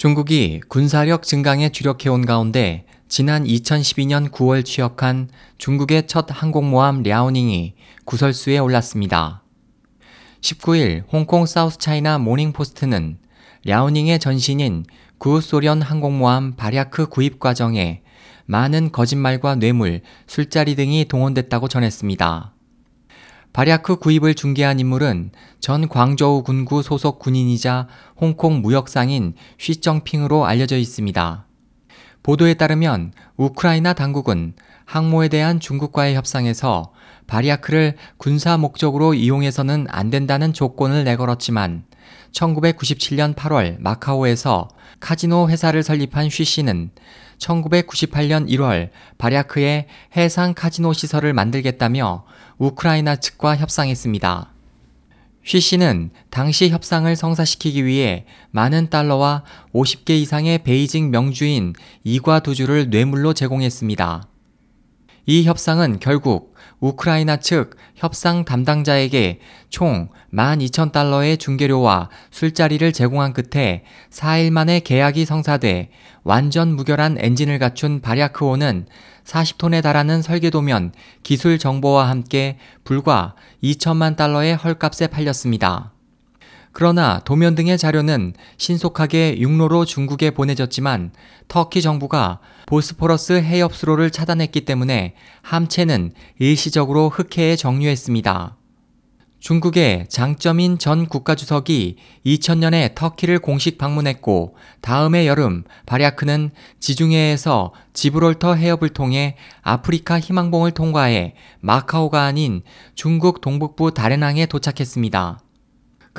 중국이 군사력 증강에 주력해온 가운데 지난 2012년 9월 취역한 중국의 첫 항공모함 랴오닝이 구설수에 올랐습니다. 19일 홍콩 사우스차이나 모닝포스트는 랴오닝의 전신인 구소련 항공모함 바랴크 구입 과정에 많은 거짓말과 뇌물, 술자리 등이 동원됐다고 전했습니다. 바랴크 구입을 중개한 인물은 전 광저우 군구 소속 군인이자 홍콩 무역상인 쉬정핑으로 알려져 있습니다. 보도에 따르면 우크라이나 당국은 항모에 대한 중국과의 협상에서 바리아크를 군사 목적으로 이용해서는 안 된다는 조건을 내걸었지만 1997년 8월 마카오에서 카지노 회사를 설립한 쉬 씨는 1998년 1월 바리아크의 해상 카지노 시설을 만들겠다며 우크라이나 측과 협상했습니다. 쉬 씨는 당시 협상을 성사시키기 위해 많은 달러와 50개 이상의 베이징 명주인 이과 두 주를 뇌물로 제공했습니다. 이 협상은 결국 우크라이나 측 협상 담당자에게 총 12,000달러의 중개료와 술자리를 제공한 끝에 4일 만에 계약이 성사돼 완전 무결한 엔진을 갖춘 바랴크호는 40톤에 달하는 설계도면 기술 정보와 함께 불과 2천만 달러의 헐값에 팔렸습니다. 그러나 도면 등의 자료는 신속하게 육로로 중국에 보내졌지만 터키 정부가 보스포러스 해협수로를 차단했기 때문에 함체는 일시적으로 흑해에 정류했습니다. 중국의 장점인 전 국가주석이 2000년에 터키를 공식 방문했고 다음해 여름 바랴크는 지중해에서 지브롤터 해협을 통해 아프리카 희망봉을 통과해 마카오가 아닌 중국 동북부 다롄항에 도착했습니다.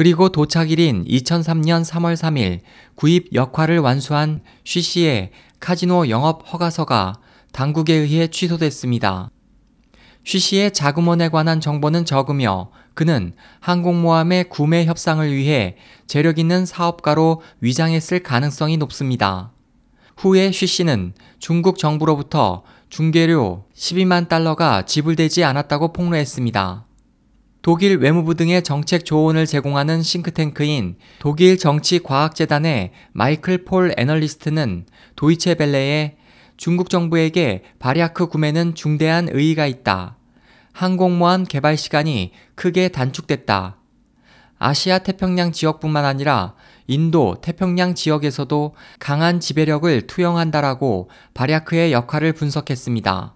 그리고 도착일인 2003년 3월 3일 구입 역할을 완수한 쉬 씨의 카지노 영업 허가서가 당국에 의해 취소됐습니다. 쉬 씨의 자금원에 관한 정보는 적으며 그는 항공모함의 구매 협상을 위해 재력 있는 사업가로 위장했을 가능성이 높습니다. 후에 쉬 씨는 중국 정부로부터 중개료 12만 달러가 지불되지 않았다고 폭로했습니다. 독일 외무부 등의 정책 조언을 제공하는 싱크탱크인 독일 정치과학재단의 마이클 폴 애널리스트는 도이체 벨레에 중국 정부에게 바랴크 구매는 중대한 의의가 있다. 항공모함 개발 시간이 크게 단축됐다. 아시아 태평양 지역뿐만 아니라 인도 태평양 지역에서도 강한 지배력을 투영한다라고 바리아크의 역할을 분석했습니다.